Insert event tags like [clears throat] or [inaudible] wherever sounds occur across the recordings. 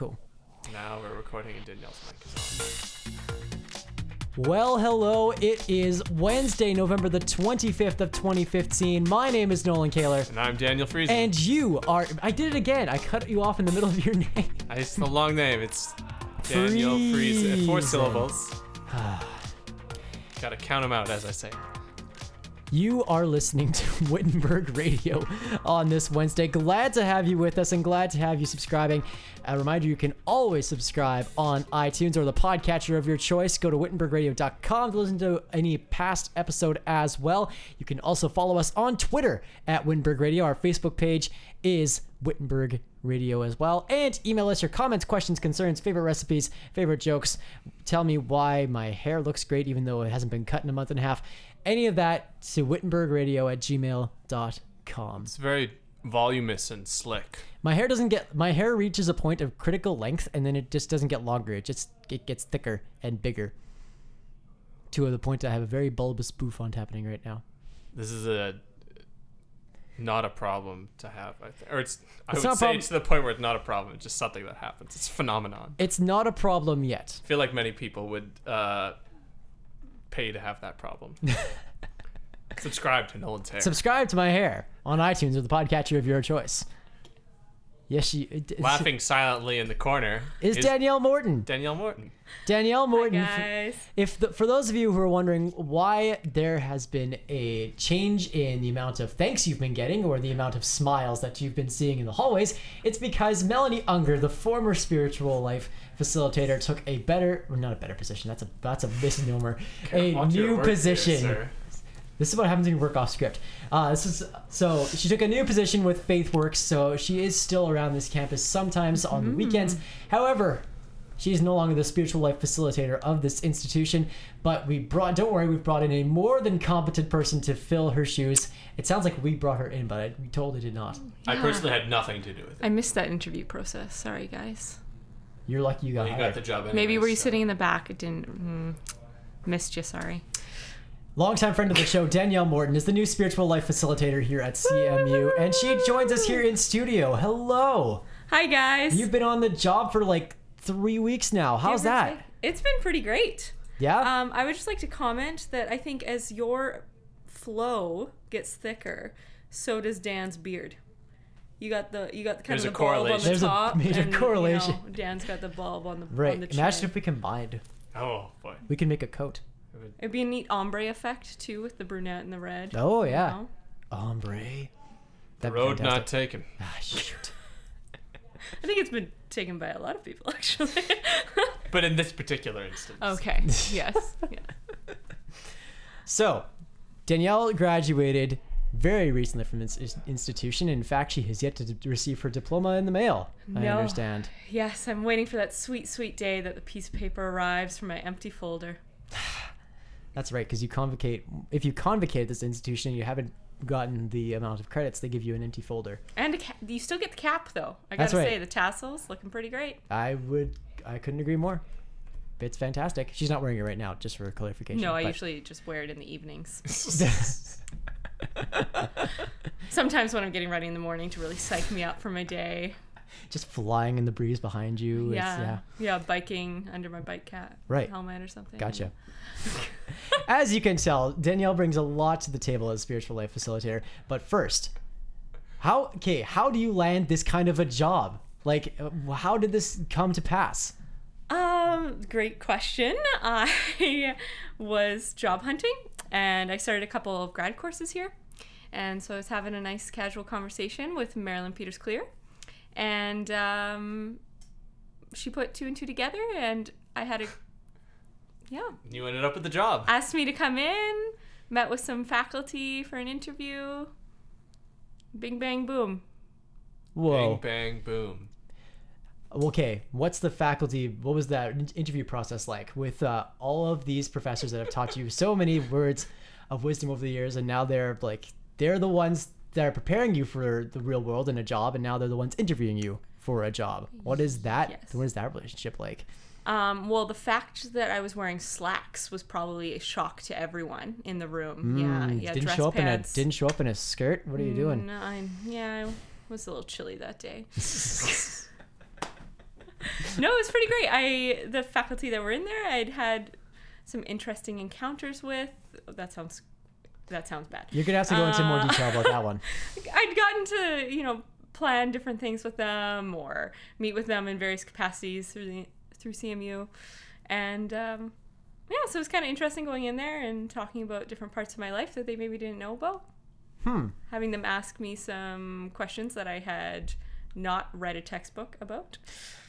Cool. Now we're recording and Danielle's mic is on. Well, hello. It is Wednesday, November the 25th of 2015. My name is Nolan Kaler. And I'm Daniel Friesen. And you are. I did it again. I cut you off in the middle of your [laughs] name. it's the long name. It's Daniel Friesen. Four syllables. [sighs] Gotta count them out as I say. You are listening to [laughs] Wittenberg Radio on this Wednesday. Glad to have you with us and glad to have you subscribing. A reminder you can always subscribe on iTunes or the podcatcher of your choice. Go to wittenbergradio.com to listen to any past episode as well. You can also follow us on Twitter at Wittenberg Radio. Our Facebook page is Wittenberg Radio as well. And email us your comments, questions, concerns, favorite recipes, favorite jokes. Tell me why my hair looks great even though it hasn't been cut in a month and a half. Any of that to wittenbergradio at gmail.com. It's very voluminous and slick. My hair doesn't get my hair reaches a point of critical length and then it just doesn't get longer. It just it gets thicker and bigger. To the point I have a very bulbous bouffant happening right now. This is a not a problem to have. I think, or it's. I It's would not a say problem- to the point where it's not a problem. It's just something that happens. It's a phenomenon. It's not a problem yet. I feel like many people would uh, pay to have that problem. [laughs] Subscribe to Nolan's hair. Subscribe to my hair on iTunes or the podcatcher of your choice. Yes, she uh, Laughing silently in the corner is Danielle Morton. Danielle Morton. Danielle Morton. guys. If the, for those of you who are wondering why there has been a change in the amount of thanks you've been getting or the amount of smiles that you've been seeing in the hallways, it's because Melanie Unger, the former spiritual life facilitator, took a better, or not a better position. That's a that's a misnomer. a new words there, position. Sir. This is what happens when you work off script. Uh, this is so she took a new position with FaithWorks, so she is still around this campus sometimes on the weekends. However, she is no longer the spiritual life facilitator of this institution. But we brought, don't worry, we've brought in a more than competent person to fill her shoes. It sounds like we brought her in, but I, we totally did not. I personally had nothing to do with it. I missed that interview process. Sorry, guys. You're lucky you got You got hired. the job. Maybe were you so. sitting in the back? It didn't. Mm, missed you. Sorry. Longtime friend of the show, Danielle Morton, is the new spiritual life facilitator here at CMU, and she joins us here in studio. Hello. Hi, guys. You've been on the job for like three weeks now. How's Give that? take. It's been pretty great. Yeah. Um, I would just like to comment that I think as your flow gets thicker, so does Dan's beard. You got the you got the kind There's of a the bulb on the correlation. There's a top, major and, you correlation. know, Dan's got the bulb on the right. On the Imagine if we combined. Oh boy. We can make a coat. It'd be a neat ombre effect too with the brunette and the red. Oh you yeah. know? Ombre. The That'd be road not taken. Ah, shoot. [laughs] I think it's been taken by a lot of people actually. [laughs] But in this particular instance. okay. [laughs] Yes. Yeah. So, Danielle graduated very recently from this institution. In fact, she has yet to d- receive her diploma in the mail. I understand. Yes, I'm waiting for that sweet, sweet day that the piece of paper arrives from my empty folder. That's right, because you convocate. If you convocate this institution, you haven't gotten the amount of credits. They give you an empty folder. And a ca- you still get the cap though. I That's gotta right. say the tassels looking pretty great. I would. I couldn't agree more. It's fantastic. She's not wearing it right now, just for clarification. No, I but- usually just wear it in the evenings. [laughs] [laughs] Sometimes when I'm getting ready in the morning to really psych me up for my day. Just flying in the breeze behind you. Yeah. Yeah. yeah. biking under my bike cap Right. helmet or something. Gotcha. [laughs] As you can tell, Danielle brings a lot to the table as a spiritual life facilitator. But first, how okay? How do you land this kind of a job? Like, uh, how did this come to pass? Um, great question. [laughs] I was job hunting and I started a couple of grad courses here. And so I was having a nice casual conversation with Marilyn Peters Kliewer. And um, she put two and two together and I had a, yeah, You ended up with the job. asked me to come in, met with some faculty for an interview. Bing, bang, boom. Whoa. Bang bang boom. Okay, what's the faculty? What was that interview process like with uh, all of these professors that have taught you so many words of wisdom over the years, and now they're like they're the ones that are preparing you for the real world and a job, and now they're the ones interviewing you for a job. What is that? Yes. What is that relationship like? Um, well, the fact that I was wearing slacks was probably a shock to everyone in the room. yeah, Mm, yeah. didn't show up pants. in a didn't show up in a skirt. What are you doing? Mm, I, yeah, I was a little chilly that day. [laughs] no, it was pretty great. I the faculty that were in there, I'd had some interesting encounters with. That sounds that sounds bad. You're gonna have to go into more Uh, detail about that one. [laughs] I'd gotten to you know plan different things with them or meet with them in various capacities through the through CMU, and um, yeah, so it was kind of interesting going in there and talking about different parts of my life that they maybe didn't know about. Hmm. Having them ask me some questions that I had not read a textbook about.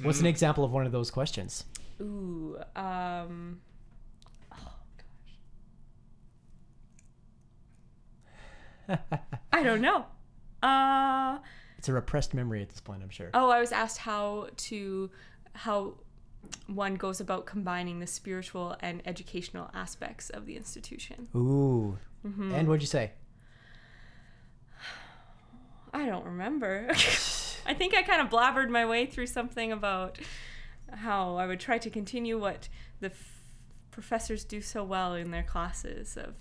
What's an example of one of those questions? Ooh, um, oh gosh, I don't know. Uh, It's a repressed memory at this point, I'm sure. oh, I was asked how to how one goes about combining the spiritual and educational aspects of the institution. Ooh. Mm-hmm. And what'd you say? I don't remember. [laughs] I think I kind of blabbered my way through something about how I would try to continue what the f- professors do so well in their classes of,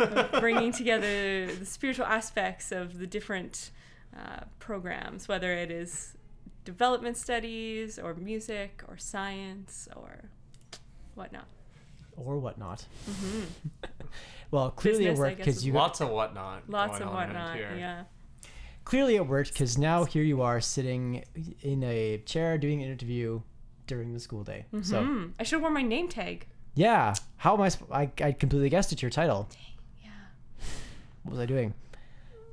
of bringing [laughs] together the spiritual aspects of the different uh, programs, whether it is development studies or music or science or whatnot. Or whatnot. [laughs] well, clearly Mm-hmm. Business, it worked because is you Lots of whatnot. Lots going of whatnot. here. Yeah. clearly it worked because now here you are sitting in a chair doing an interview during the school day. So Hmm. I should have worn my name tag. Yeah, how am I? Sp- I I completely guessed it's your title. Yeah. What was I doing?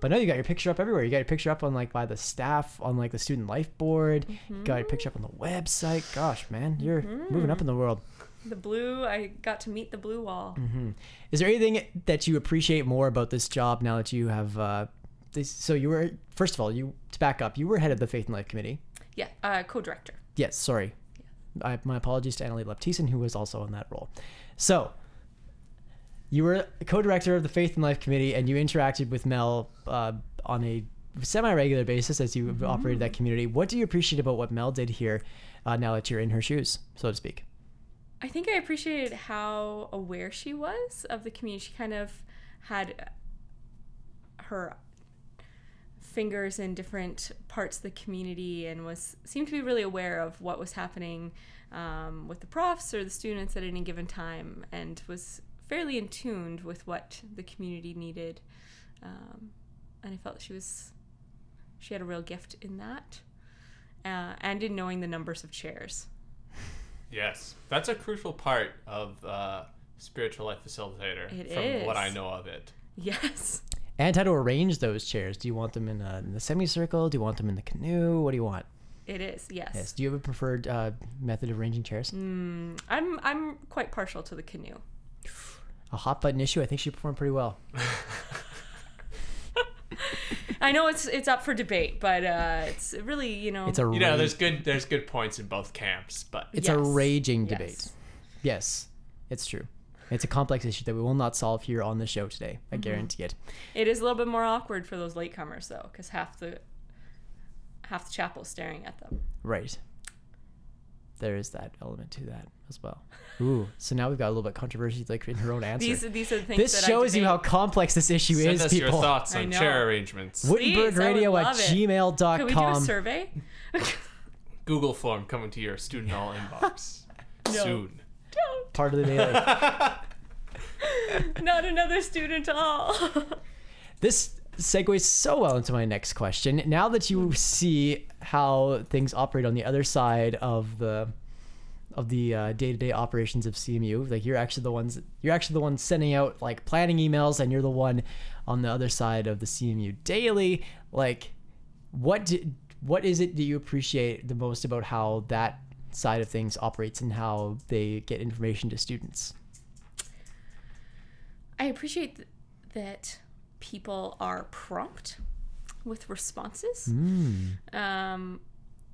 But no, you got your picture up everywhere. You got your picture up on like by the staff on like the student life board. You got your picture up on the website. Gosh, man, you're moving up in the world. The blue, I got to meet the blue wall. hmm Is there anything that you appreciate more about this job now that you have? Uh, this, so you were first of all, you to back up, you were head of the Faith and Life Committee. Yeah, uh, co-director. Yes, sorry. I, my apologies to Annalie Leptison, who was also in that role. So, you were co-director of the Faith and Life Committee, and you interacted with Mel uh, on a semi-regular basis as you operated that community. What do you appreciate about what Mel did here, uh, now that you're in her shoes, so to speak? I think I appreciated how aware she was of the community. She kind of had her fingers in different parts of the community and was seemed to be really aware of what was happening um, with the profs or the students at any given time and was fairly in tuned with what the community needed um, and i felt she was she had a real gift in that uh, and in knowing the numbers of chairs Yes, that's a crucial part of uh, spiritual life facilitator. It from what I know of it. yes And how to arrange those chairs? Do you want them in, a, in the semicircle? Do you want them in the canoe? What do you want? It is, yes. Yes. Do you have a preferred uh, method of arranging chairs? Mm, I'm I'm quite partial to the canoe. A hot button issue. I think she performed pretty well. [laughs] [laughs] I know it's it's up for debate, but uh, it's really you know It's a You know, there's good there's good points in both camps, but it's a Yes. raging Yes. debate. Yes, it's true. It's a complex issue that we will not solve here on the show today. I Mm-hmm. guarantee it. it is a little bit more awkward for those latecomers though, because half the half the chapel's staring at them. Right. There is that element to that as well. Ooh, so now we've got a little bit of controversy, like in her own answer. These these are the things this that shows I you how complex this issue send is, us your thoughts on chair arrangements. Wittenberg Please, I would Radio at it. gmail.com. Can we do a survey? [laughs] [laughs] Google form coming to your student hall inbox [laughs] No. soon. Part of the daily. [laughs] Not another student at all. [laughs] This segues so well into my next question. Now that you see how things operate on the other side of the of the uh, day-to-day operations of CMU, like you're actually the ones you're actually the one sending out like planning emails, and you're the one on the other side of the CMU daily. Like, what do, what is it that you appreciate the most about how that side of things operates and how they get information to students? I appreciate th- that people are prompt with responses. Mm. Um,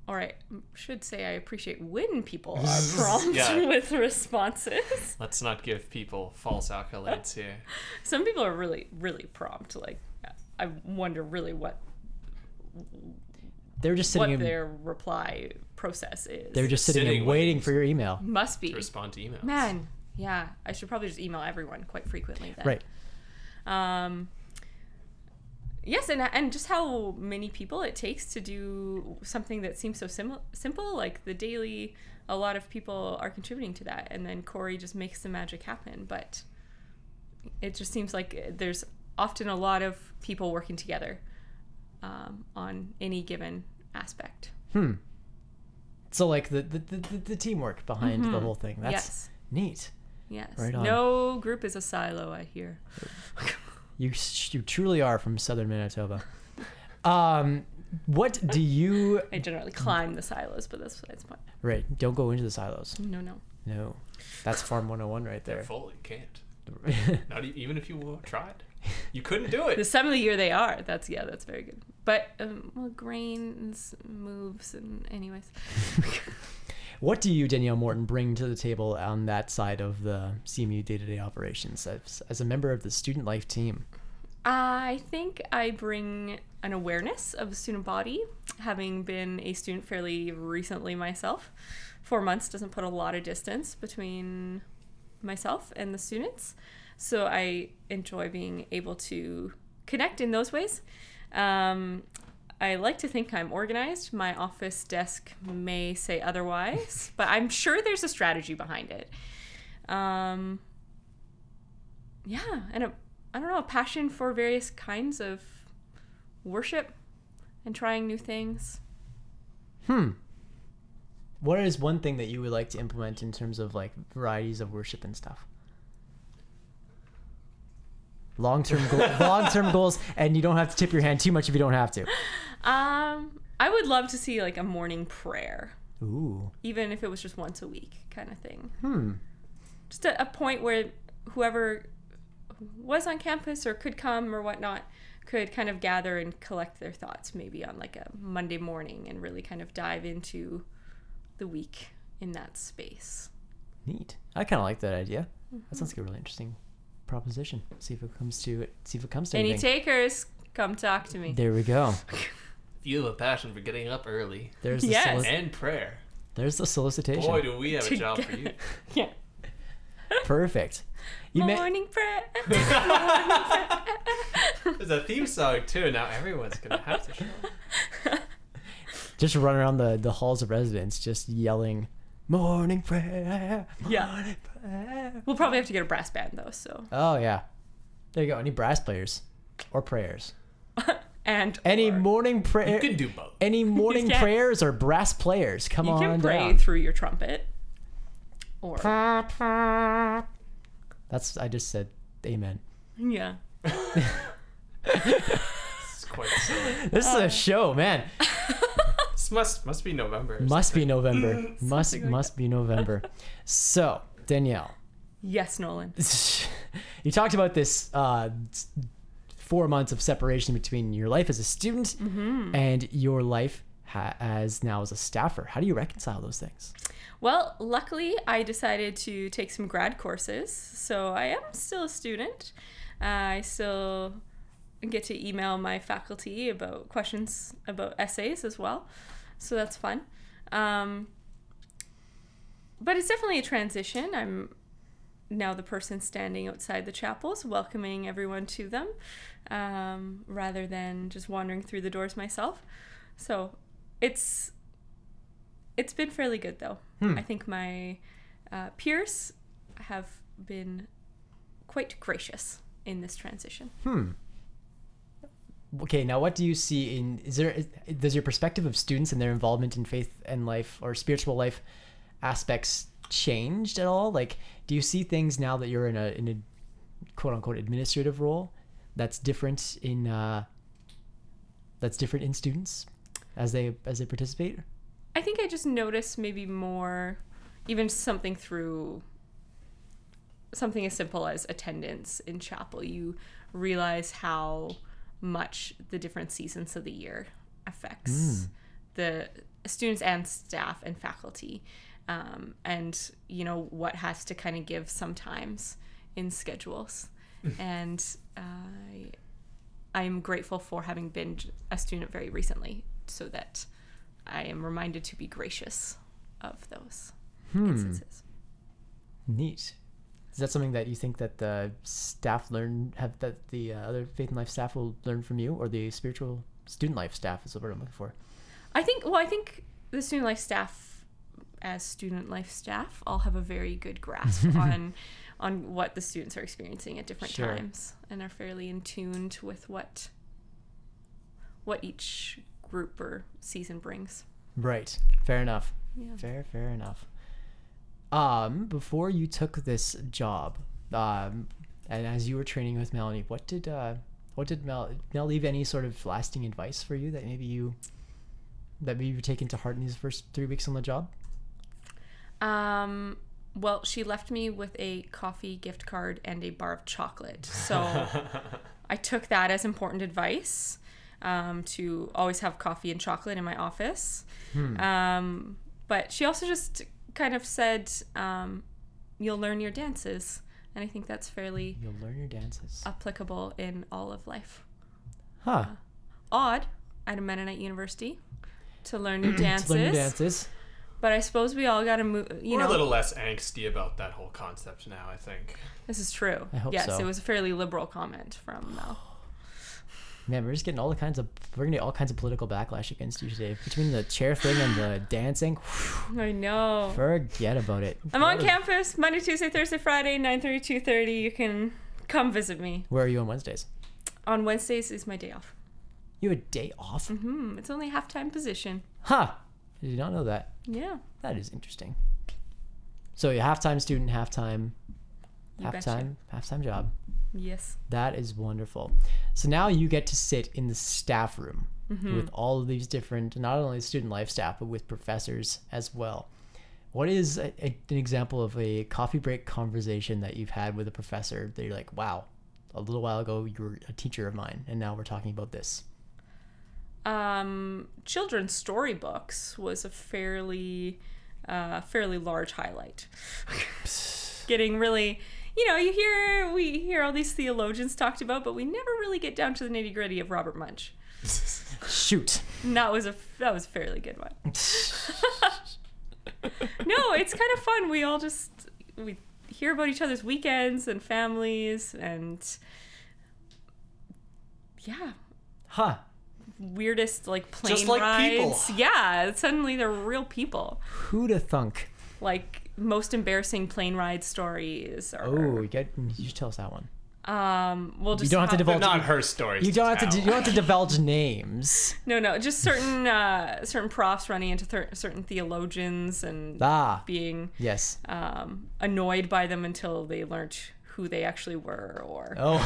or I should say, I appreciate when people are [laughs] prompt Yeah. [laughs] with responses. Let's not give people false accolades here. [laughs] Some people are really, really prompt. Like, I wonder really what They're just sitting what in, their reply process is. they're just sitting, Sitting and waiting waiting. for your email. must be To respond to emails. man. Yeah, I should probably just email everyone quite frequently. Then. Right. Um, yes, and and just how many people it takes to do something that seems so sim- simple, like the daily. A lot of people are contributing to that, and then Corey just makes the magic happen. But it just seems like there's often a lot of people working together um, on any given aspect. Hmm. So like the the, the, the- the teamwork behind the whole thing. That's yes, neat. yes. Right on. No group is a silo. I hear. [laughs] You you truly are from southern Manitoba. Um, what do you? [laughs] I generally climb the silos, but that's besides point. Right, don't go into the silos. No, no. No, that's Farm 101 right They're there. full. You can't. [laughs] Not e- even if you tried. You couldn't do it. The it. some of the year they are. That's yeah, that's very good. But um, well, grains moves and anyways. [laughs] what do you, Danielle Morton, bring to the table on that side of the CMU day-to-day operations as, as a member of the student life team? I think I bring an awareness of the student body, having been a student fairly recently myself. Four months doesn't put a lot of distance between myself and the students. So I enjoy being able to connect in those ways. Um, I like to think I'm organized. My office desk may say otherwise, [laughs] but I'm sure there's a strategy behind it. Um, yeah, and a I don't know, a passion for various kinds of worship and trying new things. Hmm. What is one thing that you would like to implement in terms of like varieties of worship and stuff? Long-term goal, [laughs] long-term goals, and you don't have to tip your hand too much if you don't have to. Um, I would love to see like a morning prayer, Ooh. even if it was just once a week kind of thing. Hmm. Just a, a point where whoever was on campus or could come or whatnot could kind of gather and collect their thoughts maybe on like a Monday morning and really kind of dive into the week in that space. Neat. I kind of like that idea. That sounds like a really interesting proposition. See if it comes to it. See if it comes to Any anything. takers, come talk to me. there we go. If [laughs] you have a passion for getting up early There's the Yes. solic- and prayer, there's the solicitation. boy, do we have a job for you. [laughs] yeah. Perfect. You may- [laughs] Morning prayer. There's a theme song too. Now everyone's gonna have to show. just run around the, the halls of residence just yelling morning prayer Yeah. morning prayer." We'll probably have to get a brass band though, so oh yeah there you go any brass players or prayers [laughs] and any or morning prayer You can do both. any [laughs] morning Yeah. prayers or brass players come you on can pray down through your trumpet. Or that's i just said amen yeah. [laughs] It's quite silly. this is a uh, show man This must must be November. must be november [laughs] must like must be november so danielle Yes, Nolan. [laughs] you talked about this uh, four months of separation between your life as a student and your life ha- as now as a staffer. How do you reconcile those things? Well, luckily, I decided to take some grad courses, so I am still a student. Uh, I still get to email my faculty about questions about essays as well, so that's fun. Um, but it's definitely a transition. I'm now the person standing outside the chapels, welcoming everyone to them, um, rather than just wandering through the doors myself. So it's it's been fairly good though. I think my uh, peers have been quite gracious in this transition. Hmm. Okay, now what do you see in is there is, does your perspective of students and their involvement in faith and life or spiritual life aspects changed at all? Like do you see things now that you're in a in a quote unquote administrative role that's different in uh that's different in students as they as they participate? I think I just notice maybe more, even something through something as simple as attendance in chapel. You realize how much the different seasons of the year affects the students and staff and faculty. Um, and you know what has to kind of give sometimes in schedules [laughs] and I I'm grateful for having been a student very recently so that I am reminded to be gracious of those instances. Neat. Is that something that you think that the staff learn have that the uh, other faith and life staff will learn from you, or the spiritual student life staff is the word I'm looking for? I think. Well, I think the student life staff, as student life staff, all have a very good grasp [laughs] on on what the students are experiencing at different Sure. times, and are fairly in tuned with what what each group or season brings. Right. Fair enough. Yeah. Fair, fair enough. Um, before you took this job, um, and as you were training with Melanie, what did uh, what did Mel Mel leave any sort of lasting advice for you that maybe you that maybe you've taken to heart in these first three weeks on the job? Um, well, she left me with a coffee gift card and a bar of chocolate. So [laughs] I took that as important advice um, to always have coffee and chocolate in my office. Um, but she also just kind of said, um, you'll learn your dances. And I think that's fairly You'll learn your dances. applicable in all of life. Huh. Odd at a Mennonite university to learn [clears throat] new dances. To learn your dances. But I suppose we all got to move, you We're know. a little less angsty about that whole concept now. I think. This is true. I hope yes, so. it was a fairly liberal comment from Mel. Man, we're just getting all the kinds of we're gonna get all kinds of political backlash against you today. Between the chair thing and the [sighs] dancing, I know. forget about it. I'm on campus Monday, Tuesday, Thursday, Friday, 9:30, 2:30. You can come visit me. Where are you on Wednesdays? On Wednesdays is my day off. You a day off? Mm-hmm. it's only a half-time position. Huh. Did not know that. Yeah. That is interesting. So you halftime student, halftime, You betcha. halftime, halftime job. Yes. That is wonderful. So now you get to sit in the staff room Mm-hmm. with all of these different, not only student life staff, but with professors as well. What is a, a- an example of a coffee break conversation that you've had with a professor that you're like, wow, a little while ago you were a teacher of mine, and now we're talking about this? Um, children's storybooks was a fairly, uh, fairly large highlight. [laughs] Getting really, you know, you hear we hear all these theologians talked about, but we never really get down to the nitty gritty of Robert Munsch. Shoot. And that was a that was a fairly good one. [laughs] no, it's kind of fun. We all just we hear about each other's weekends and families and yeah, Huh. weirdest like plane Just like people. rides. Yeah, suddenly they're real people. Who'da thunk? Like most embarrassing plane ride stories or Oh, you get you should tell us that one. um we'll just you don't have to divulge- not her stories. You don't have to. You don't have to divulge names. [laughs] No, no, just certain uh certain profs running into thir- certain theologians and Ah, being yes. um, annoyed by them until they learned who they actually were, or Oh,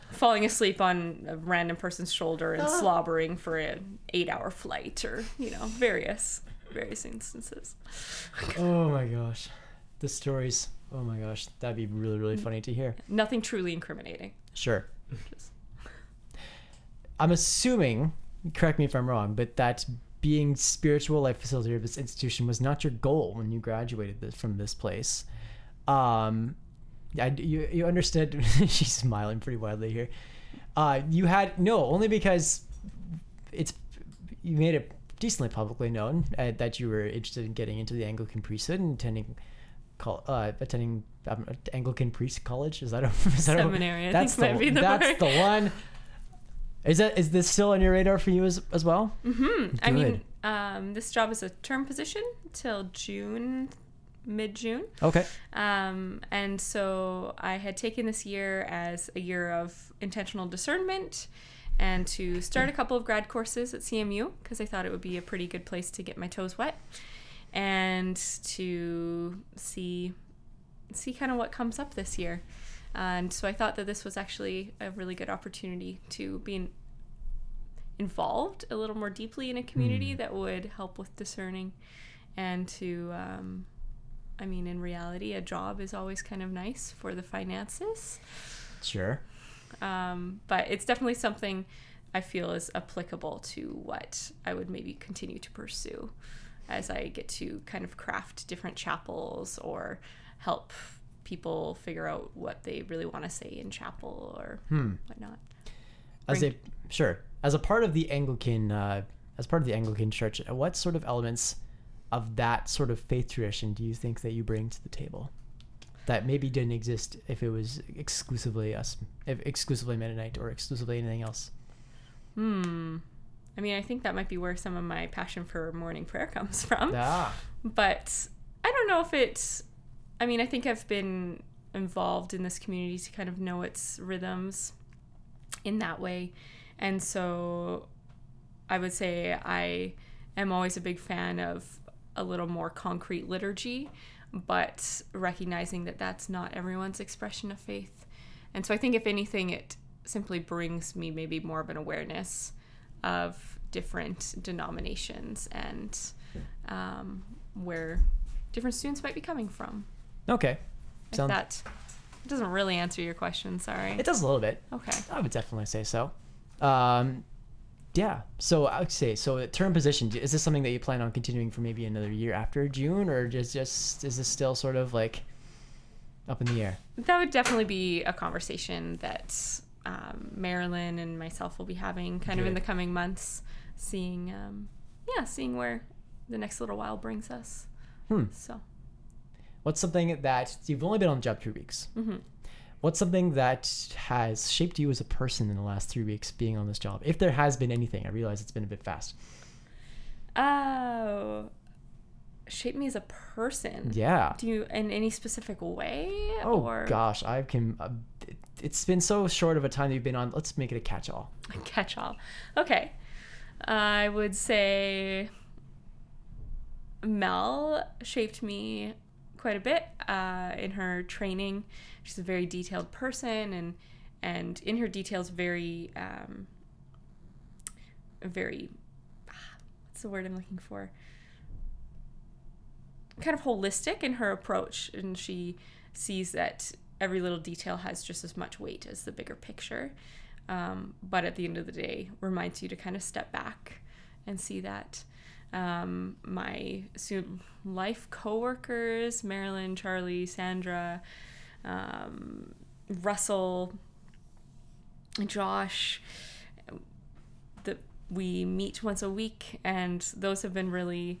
[laughs] falling asleep on a random person's shoulder Ah. and slobbering for an eight-hour flight, or you know, various various instances. oh my gosh, the stories. Oh my gosh, that'd be really Mm. really funny to hear. Nothing truly incriminating. Sure. Just- I'm assuming. Correct me if I'm wrong, but that being spiritual life facilitator of this institution was not your goal when you graduated this, from this place. Um, I, you you understood. [laughs] she's smiling pretty wildly here. Uh, you had no only because it's you made it decently publicly known uh, that you were interested in getting into the Anglican priesthood and attending col- uh, attending um, Anglican priest college. Is that a [laughs] is that a- Seminary, I that's the, the that's word. the one. Is that is this still on your radar for you as as well? Hmm. I mean, um, this job is a term position till June, mid June. Okay. Um, and so I had taken this year as a year of intentional discernment and to start a couple of grad courses at CMU because I thought it would be a pretty good place to get my toes wet and to see see kind of what comes up this year. And so I thought that this was actually a really good opportunity to be in, involved a little more deeply in a community that would help with discerning and to um, I mean, in reality, a job is always kind of nice for the finances. Sure. Um, but it's definitely something I feel is applicable to what I would maybe continue to pursue as I get to kind of craft different chapels or help people figure out what they really want to say in chapel or whatnot. As a sure, as a part of the Anglican, uh, as part of the Anglican Church, what sort of elements of that sort of faith tradition do you think that you bring to the table? That maybe didn't exist if it was exclusively us, if exclusively Mennonite or exclusively anything else? Hmm. I mean, I think that might be where some of my passion for morning prayer [laughs] comes from. Ah, But I don't know if it's. I mean, I think I've been involved in this community to kind of know its rhythms in that way. And so I would say I am always a big fan of a little more concrete liturgy, but recognizing that that's not everyone's expression of faith. And so I think, if anything, it simply brings me maybe more of an awareness of different denominations and um, where different students might be coming from. okay. If Sounds- that doesn't really answer your question, sorry. It does a little bit. Okay. I would definitely say so. Um, yeah. So I would say so. Term position is this something that you plan on continuing for maybe another year after June, or just just is this still sort of like up in the air? That would definitely be a conversation that um, Marilyn and myself will be having kind of in the coming months, seeing, um, yeah, seeing where the next little while brings us. Hmm. So, What's something that you've only been on the job three weeks? mhm. What's something that has shaped you as a person in the last three weeks being on this job? If there has been anything, I realize it's been a bit fast. oh, shape me as a person. Yeah. Do you in any specific way? Oh or gosh, I can. Uh, it- it's been so short of a time that you've been on. Let's make it a catch-all. a catch all. Okay. I would say Mel shaped me quite a bit uh, in her training. She's a very detailed person, and and in her details, very um, very what's the word I'm looking for? Kind of holistic in her approach, and she sees that every little detail has just as much weight as the bigger picture. Um, but at the end of the day, reminds you to kind of step back and see that um, my life coworkers, Marilyn, Charlie, Sandra, um, Russell, Josh, that we meet once a week, and those have been really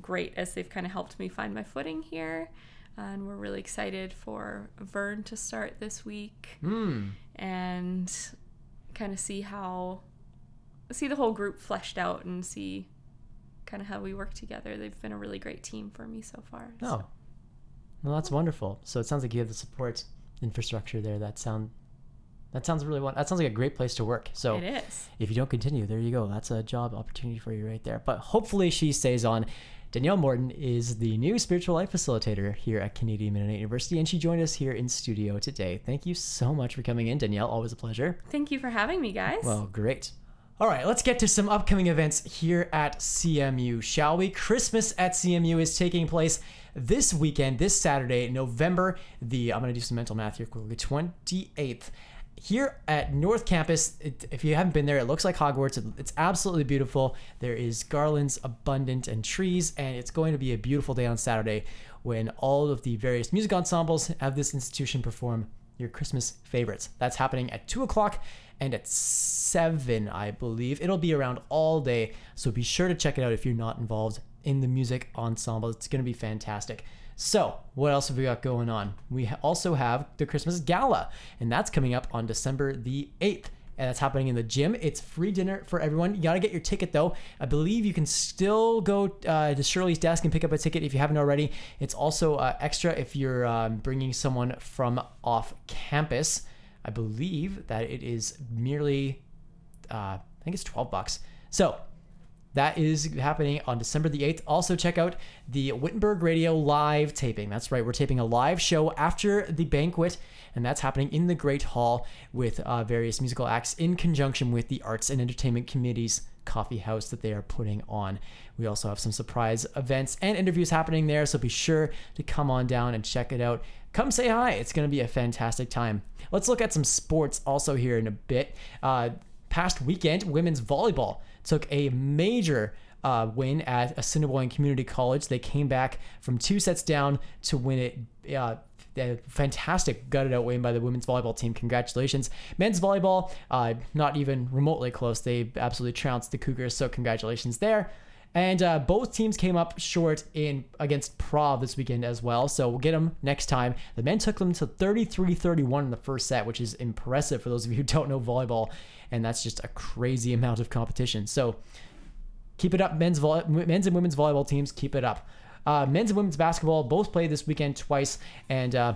great as they've kind of helped me find my footing here. And we're really excited for Vern to start this week Hmm. and kind of see how see the whole group fleshed out and see kind of how we work together. They've been a really great team for me so far. Oh, so- well, that's wonderful. So it sounds like you have the support infrastructure there. That sound that sounds really one. That sounds like a great place to work. So it is. if you don't continue, there you go. That's a job opportunity for you right there. But hopefully she stays on. Danielle Morton is the new spiritual life facilitator here at Canadian Mennonite University, and she joined us here in studio today. Thank you so much for coming in, Danielle. Always a pleasure. Thank you for having me, guys. Well, great. All right, let's get to some upcoming events here at CMU, shall we? Christmas at CMU is taking place this weekend, this Saturday, November the, I'm going to do some mental math here quickly, 28th. Here at North Campus, it, if you haven't been there, it looks like Hogwarts. It- It's absolutely beautiful. There is garlands abundant and trees, and it's going to be a beautiful day on Saturday when all of the various music ensembles have this institution perform your Christmas favorites. That's happening at 2 o'clock and at 7, I believe. It'll be around all day, so be sure to check it out if you're not involved in the music ensemble. It's going to be fantastic. So, what else have we got going on? We also have the Christmas Gala, and that's coming up on December the 8th. And that's happening in the gym. It's free dinner for everyone. You got to get your ticket though. I believe you can still go uh, to Shirley's desk and pick up a ticket if you haven't already. It's also uh, extra if you're um, bringing someone from off campus. I believe that it is merely, uh, I think it's 12 bucks. So that is happening on December the 8th. Also, check out the Wittenberg Radio live taping. That's right, we're taping a live show after the banquet, and that's happening in the Great Hall with uh, various musical acts in conjunction with the Arts and Entertainment Committee's coffee house that they are putting on. We also have some surprise events and interviews happening there, so be sure to come on down and check it out. Come say hi, it's going to be a fantastic time. Let's look at some sports also here in a bit. Uh, past weekend, women's volleyball took a major uh, win at Assiniboine Community College. They came back from two sets down to win it. Uh, a fantastic gutted out win by the women's volleyball team. Congratulations. Men's volleyball, uh, not even remotely close. They absolutely trounced the Cougars, so congratulations there. And uh, both teams came up short in against Prov this weekend as well. So we'll get them next time. The men took them to 33-31 in the first set, which is impressive for those of you who don't know volleyball. And that's just a crazy amount of competition. So keep it up, men's vo- men's and women's volleyball teams. Keep it up. Uh, men's and women's basketball both played this weekend twice, and uh,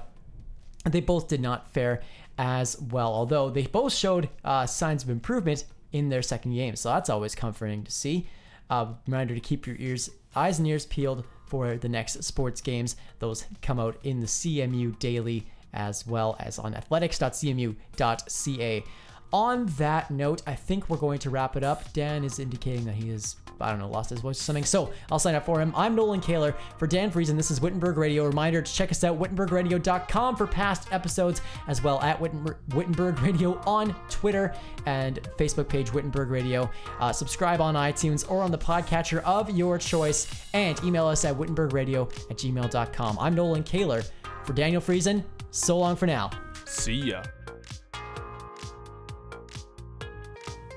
they both did not fare as well. Although they both showed uh, signs of improvement in their second game, so that's always comforting to see. Uh, reminder to keep your ears, eyes and ears peeled for the next sports games. Those come out in the CMU daily as well as on athletics.cmu.ca. On that note, I think we're going to wrap it up. Dan is indicating that he is, I don't know, lost his voice or something. So I'll sign up for him. I'm Nolan Kaler. For Dan Friesen, this is Wittenberg Radio. Reminder to check us out, wittenbergradio.com for past episodes, as well at Wittenberg, Wittenberg Radio on Twitter and Facebook page Wittenberg Radio. Uh, subscribe on iTunes or on the podcatcher of your choice, and email us at wittenbergradio at gmail.com. I'm Nolan Kaler. For Daniel Friesen, so long for now. See ya.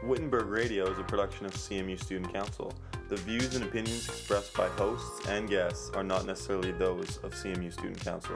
Wittenberg Radio is a production of CMU Student Council. The views and opinions expressed by hosts and guests are not necessarily those of CMU Student Council.